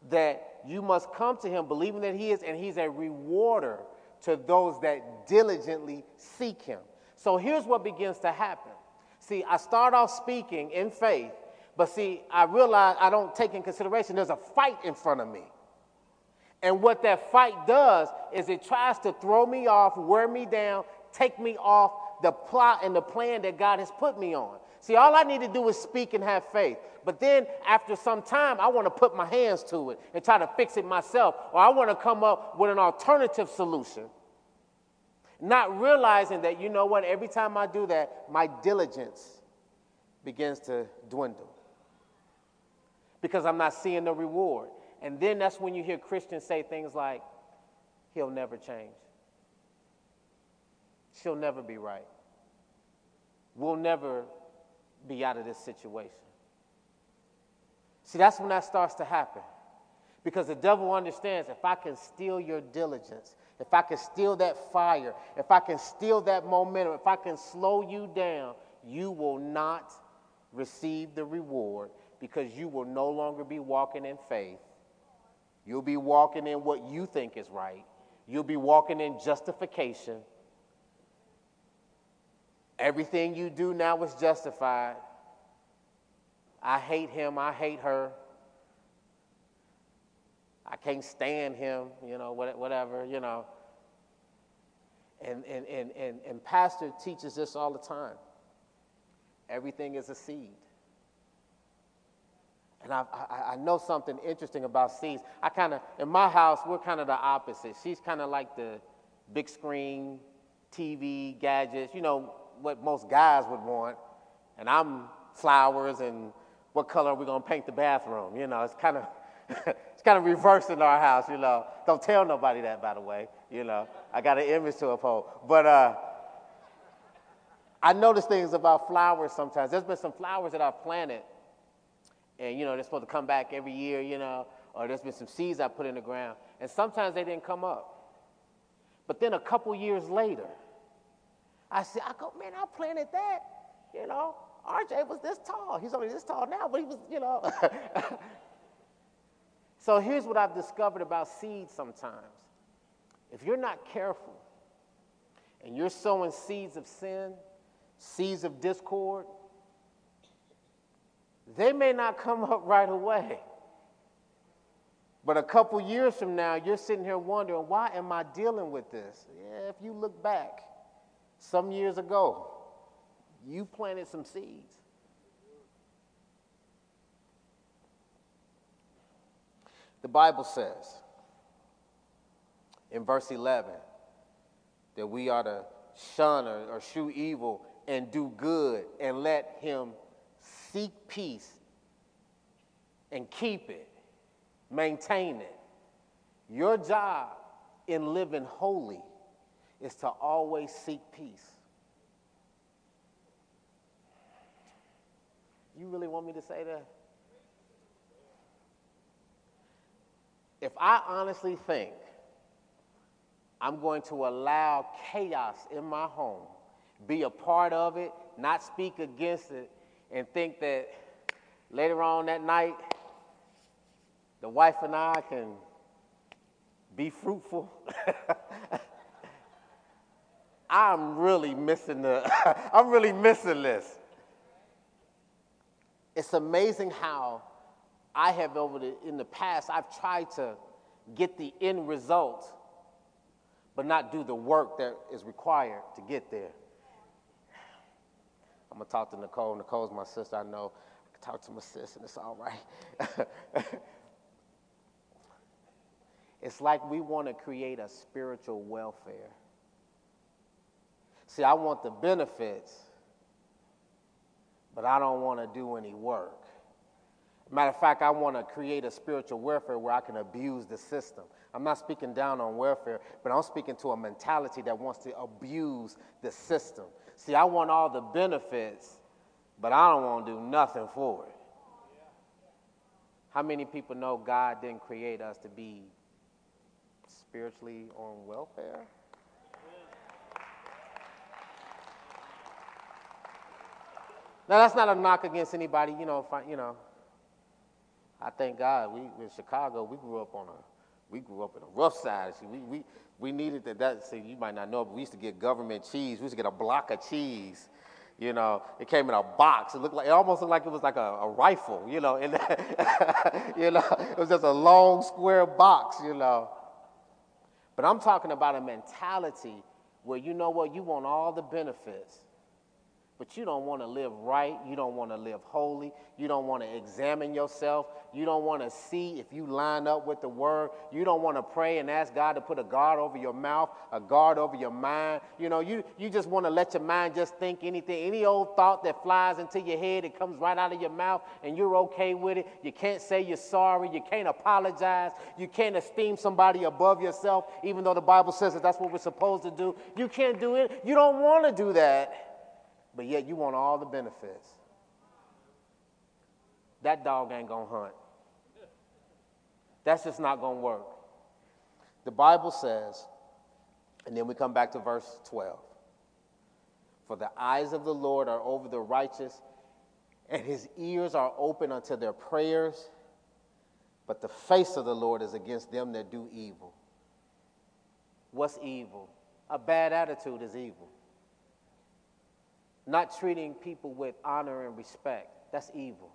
that you must come to him believing that he is, and he's a rewarder to those that diligently seek him. So here's what begins to happen. See, I start off speaking in faith, but see, I realize I don't take in consideration there's a fight in front of me. And what that fight does is it tries to throw me off, wear me down, take me off the plot and the plan that God has put me on. See, all I need to do is speak and have faith. But then after some time, I want to put my hands to it and try to fix it myself, or I want to come up with an alternative solution. Not realizing that, you know what, every time I do that, my diligence begins to dwindle because I'm not seeing the reward. And then that's when you hear Christians say things like, He'll never change. She'll never be right. We'll never be out of this situation. See, that's when that starts to happen. Because the devil understands if I can steal your diligence, if I can steal that fire, if I can steal that momentum, if I can slow you down, you will not receive the reward because you will no longer be walking in faith. You'll be walking in what you think is right. You'll be walking in justification. Everything you do now is justified. I hate him. I hate her. I can't stand him, you know, whatever, you know. And, and, and, and, and Pastor teaches this all the time everything is a seed. And I, I, I know something interesting about seeds. I kind of, in my house, we're kind of the opposite. She's kind of like the big screen, TV, gadgets, you know, what most guys would want. And I'm flowers and what color are we going to paint the bathroom? You know, it's kind of, (laughs) it's kind of reversed in our house, you know. Don't tell nobody that, by the way. You know, I got an image to uphold. But uh, I notice things about flowers sometimes. There's been some flowers that I've planted and you know they're supposed to come back every year, you know, or there's been some seeds I put in the ground, and sometimes they didn't come up. But then a couple years later, I said, I go, man, I planted that, you know. RJ was this tall. He's only this tall now, but he was, you know. (laughs) so here's what I've discovered about seeds sometimes. If you're not careful and you're sowing seeds of sin, seeds of discord, they may not come up (laughs) right away. But a couple years from now, you're sitting here wondering, why am I dealing with this? Yeah, if you look back some years ago, you planted some seeds. The Bible says in verse 11 that we are to shun or, or shew evil and do good and let him seek peace and keep it, maintain it. Your job in living holy is to always seek peace. You really want me to say that? If I honestly think I'm going to allow chaos in my home, be a part of it, not speak against it, and think that later on that night, the wife and I can be fruitful. (laughs) I'm really missing the (laughs) I'm really missing this. It's amazing how I have over the in the past I've tried to get the end result but not do the work that is required to get there. I'm gonna talk to Nicole. Nicole's my sister. I know I can talk to my sister, and it's all right. (laughs) it's like we want to create a spiritual welfare. See, I want the benefits, but I don't want to do any work. Matter of fact, I want to create a spiritual welfare where I can abuse the system. I'm not speaking down on welfare, but I'm speaking to a mentality that wants to abuse the system. See, I want all the benefits, but I don't want to do nothing for it. How many people know God didn't create us to be spiritually on welfare? Now that's not a knock against anybody, you know. you know, I thank God we in Chicago we grew up on a we grew up in a rough side. We, we, we needed that, that. See, you might not know, but we used to get government cheese. We used to get a block of cheese. You know, it came in a box. It looked like it almost looked like it was like a, a rifle. You know, and (laughs) you know, it was just a long square box. You know, but I'm talking about a mentality where you know what, you want all the benefits, but you don't want to live right. You don't want to live holy. You don't want to examine yourself. You don't want to see if you line up with the word. You don't want to pray and ask God to put a guard over your mouth, a guard over your mind. You know, you, you just want to let your mind just think anything, any old thought that flies into your head, it comes right out of your mouth, and you're okay with it. You can't say you're sorry. You can't apologize. You can't esteem somebody above yourself, even though the Bible says that that's what we're supposed to do. You can't do it. You don't want to do that but yet you want all the benefits. That dog ain't gonna hunt. That's just not gonna work. The Bible says, and then we come back to verse 12 For the eyes of the Lord are over the righteous, and his ears are open unto their prayers, but the face of the Lord is against them that do evil. What's evil? A bad attitude is evil. Not treating people with honor and respect. That's evil.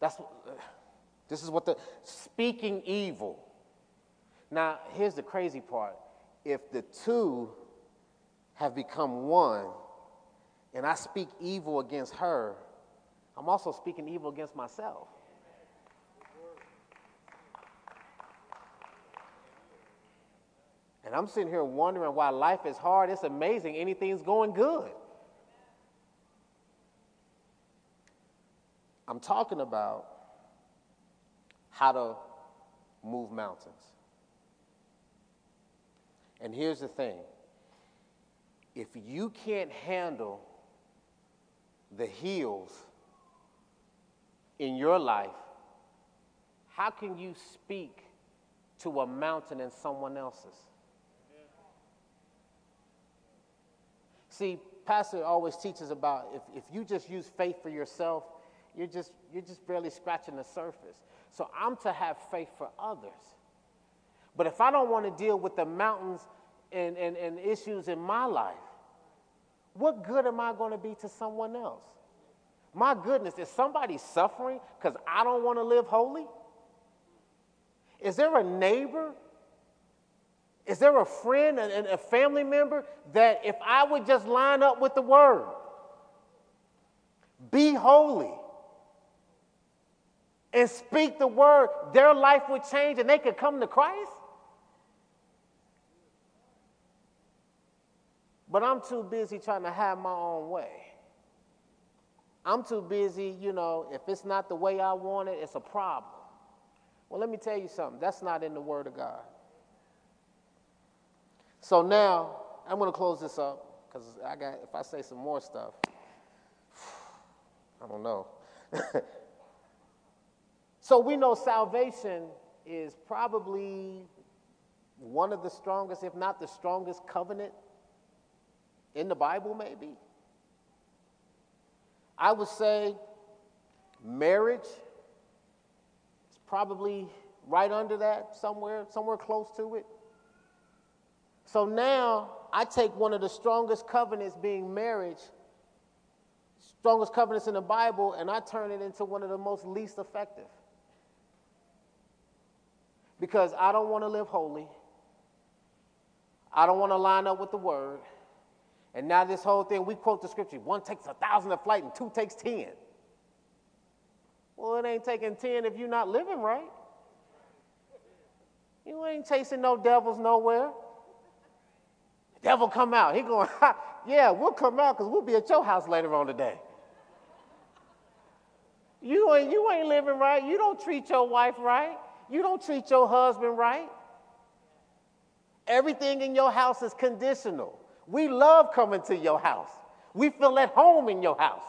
That's (sighs) This is what the speaking evil. Now, here's the crazy part. If the two have become one, and I speak evil against her, I'm also speaking evil against myself. And I'm sitting here wondering why life is hard. It's amazing. Anything's going good. I'm talking about how to move mountains. And here's the thing if you can't handle the hills in your life, how can you speak to a mountain in someone else's? See, Pastor always teaches about if, if you just use faith for yourself, you're just, you're just barely scratching the surface. So I'm to have faith for others. But if I don't want to deal with the mountains and, and, and issues in my life, what good am I going to be to someone else? My goodness, is somebody suffering because I don't want to live holy? Is there a neighbor? Is there a friend and a family member that if I would just line up with the word, be holy, and speak the word, their life would change and they could come to Christ? But I'm too busy trying to have my own way. I'm too busy, you know, if it's not the way I want it, it's a problem. Well, let me tell you something. That's not in the Word of God. So now I'm going to close this up because I got. If I say some more stuff, (sighs) I don't know. (laughs) so we know salvation is probably one of the strongest, if not the strongest, covenant in the Bible, maybe. I would say marriage is probably right under that, somewhere, somewhere close to it. So now I take one of the strongest covenants being marriage, strongest covenants in the Bible, and I turn it into one of the most least effective. Because I don't want to live holy. I don't want to line up with the word. And now this whole thing, we quote the scripture one takes a thousand a flight and two takes ten. Well, it ain't taking ten if you're not living right. You ain't chasing no devils nowhere. Devil come out. He going, (laughs) yeah, we'll come out because we'll be at your house later on today. You ain't, you ain't living right. You don't treat your wife right. You don't treat your husband right. Everything in your house is conditional. We love coming to your house. We feel at home in your house.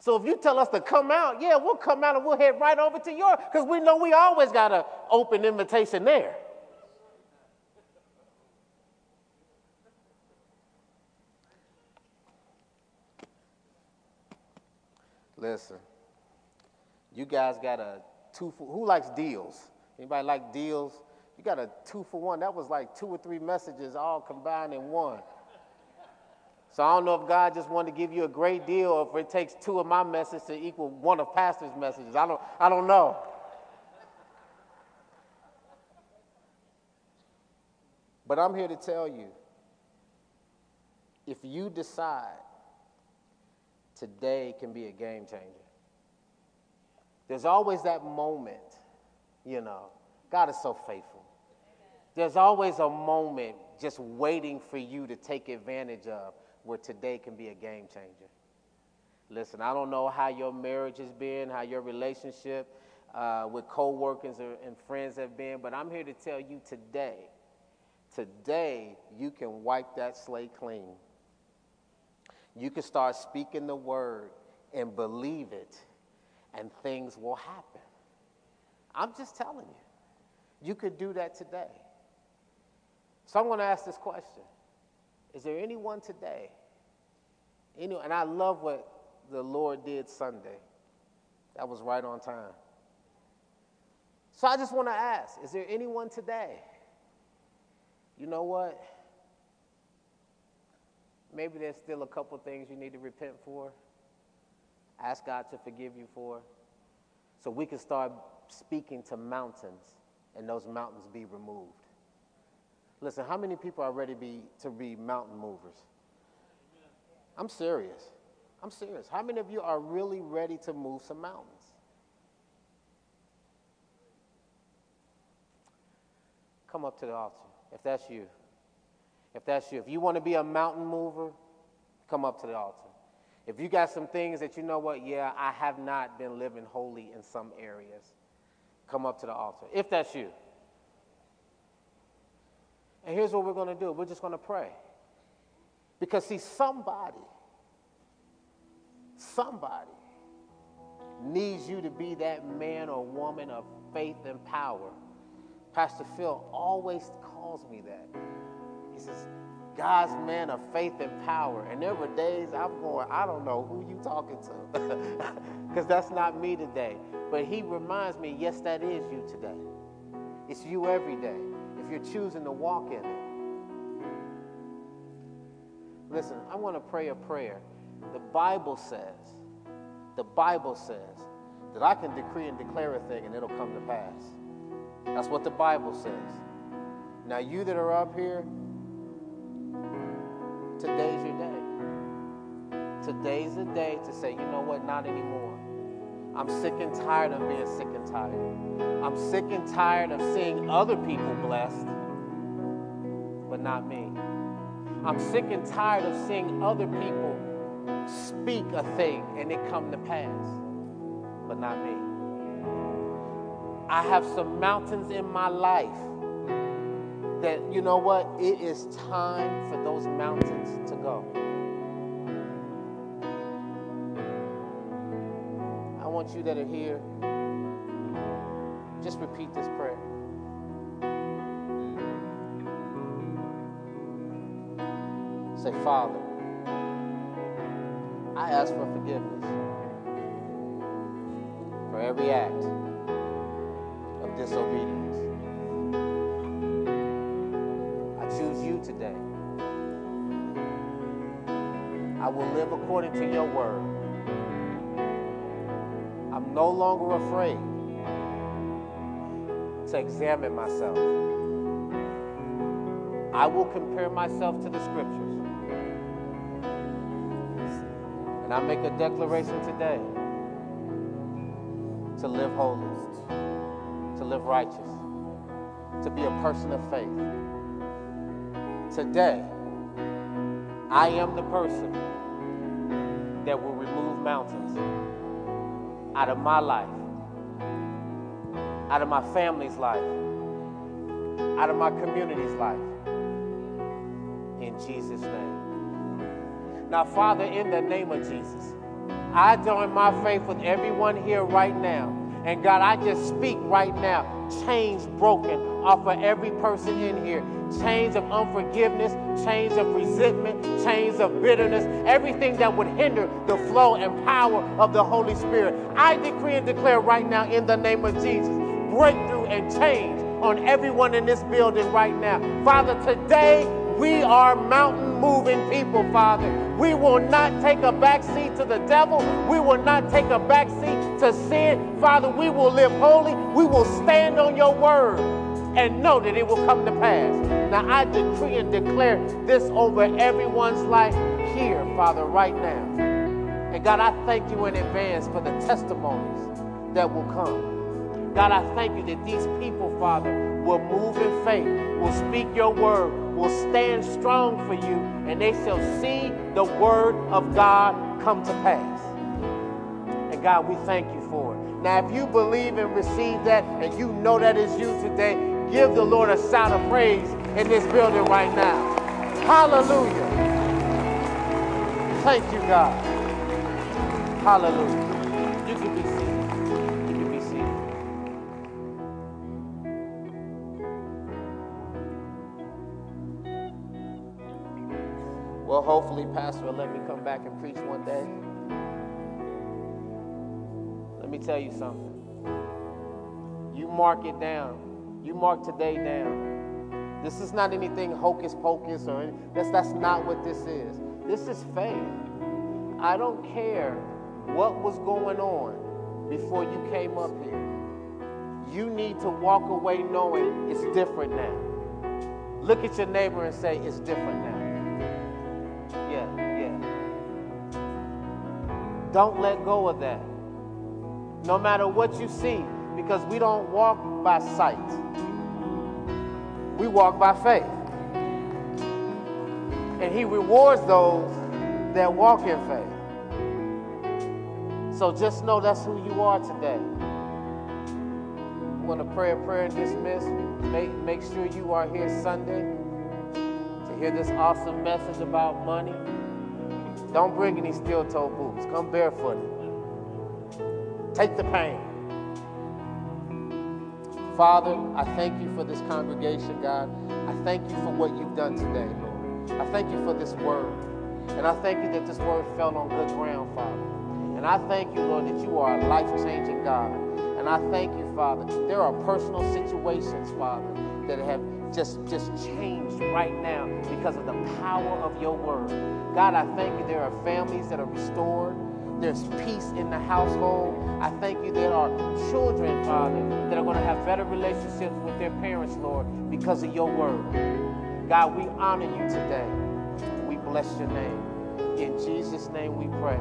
So if you tell us to come out, yeah, we'll come out and we'll head right over to yours because we know we always got an open invitation there. Listen, you guys got a two for, who likes deals? Anybody like deals? You got a two for one. That was like two or three messages all combined in one. So I don't know if God just wanted to give you a great deal or if it takes two of my messages to equal one of Pastor's messages. I don't, I don't know. But I'm here to tell you if you decide today can be a game changer, there's always that moment, you know. God is so faithful. There's always a moment just waiting for you to take advantage of where today can be a game changer. Listen, I don't know how your marriage has been, how your relationship uh, with coworkers or and friends have been, but I'm here to tell you today, today you can wipe that slate clean. You can start speaking the word and believe it, and things will happen. I'm just telling you. You could do that today. So I'm going to ask this question Is there anyone today? Anyone, and I love what the Lord did Sunday. That was right on time. So I just want to ask Is there anyone today? You know what? Maybe there's still a couple things you need to repent for. Ask God to forgive you for. so we can start speaking to mountains and those mountains be removed. Listen, how many people are ready to be, to be mountain movers? I'm serious. I'm serious. How many of you are really ready to move some mountains? Come up to the altar if that's you. If that's you. If you want to be a mountain mover, come up to the altar. If you got some things that you know what, yeah, I have not been living holy in some areas, come up to the altar. If that's you. And here's what we're going to do we're just going to pray. Because, see, somebody, somebody needs you to be that man or woman of faith and power. Pastor Phil always calls me that. God's man of faith and power. And there were days I'm going, I don't know who you talking to. (laughs) Because that's not me today. But he reminds me, yes, that is you today. It's you every day if you're choosing to walk in it. Listen, I want to pray a prayer. The Bible says, the Bible says that I can decree and declare a thing and it'll come to pass. That's what the Bible says. Now, you that are up here, today's your day. Today's the day to say, you know what, not anymore. I'm sick and tired of being sick and tired. I'm sick and tired of seeing other people blessed, but not me. I'm sick and tired of seeing other people speak a thing and it come to pass, but not me. I have some mountains in my life that, you know what, it is time for those mountains to go. I want you that are here, just repeat this prayer. Say, Father, I ask for forgiveness for every act of disobedience. Will live according to your word. I'm no longer afraid to examine myself. I will compare myself to the scriptures. And I make a declaration today to live holy, to live righteous, to be a person of faith. Today, I am the person that will remove mountains out of my life, out of my family's life, out of my community's life. In Jesus' name. Now, Father, in the name of Jesus, I join my faith with everyone here right now. And God, I just speak right now chains broken off of every person in here. Chains of unforgiveness, chains of resentment, chains of bitterness, everything that would hinder the flow and power of the Holy Spirit. I decree and declare right now in the name of Jesus breakthrough and change on everyone in this building right now. Father, today we are mountain moving people, Father. We will not take a backseat to the devil. We will not take a backseat to sin. Father, we will live holy. We will stand on your word and know that it will come to pass. Now, I decree and declare this over everyone's life here, Father, right now. And God, I thank you in advance for the testimonies that will come. God, I thank you that these people, Father, will move in faith, will speak your word, will stand strong for you, and they shall see the word of God come to pass. And God, we thank you for it. Now, if you believe and receive that, and you know that is you today, give the Lord a shout of praise in this building right now. Hallelujah. Thank you, God. Hallelujah. Well, hopefully, Pastor will let me come back and preach one day. Let me tell you something. You mark it down. You mark today down. This is not anything hocus pocus or any, that's that's not what this is. This is faith. I don't care what was going on before you came up here. You need to walk away knowing it's different now. Look at your neighbor and say, It's different now. Don't let go of that. No matter what you see, because we don't walk by sight, we walk by faith. And He rewards those that walk in faith. So just know that's who you are today. Want to pray a prayer and dismiss. Make, make sure you are here Sunday to hear this awesome message about money. Don't bring any steel toe boots. Come barefooted. Take the pain. Father, I thank you for this congregation, God. I thank you for what you've done today, Lord. I thank you for this word. And I thank you that this word fell on good ground, Father. And I thank you, Lord, that you are a life changing God. And I thank you, Father. There are personal situations, Father, that have just, just changed right now because of the power of your word. God, I thank you there are families that are restored. There's peace in the household. I thank you there are children, Father, that are going to have better relationships with their parents, Lord, because of your word. God, we honor you today. We bless your name. In Jesus' name we pray.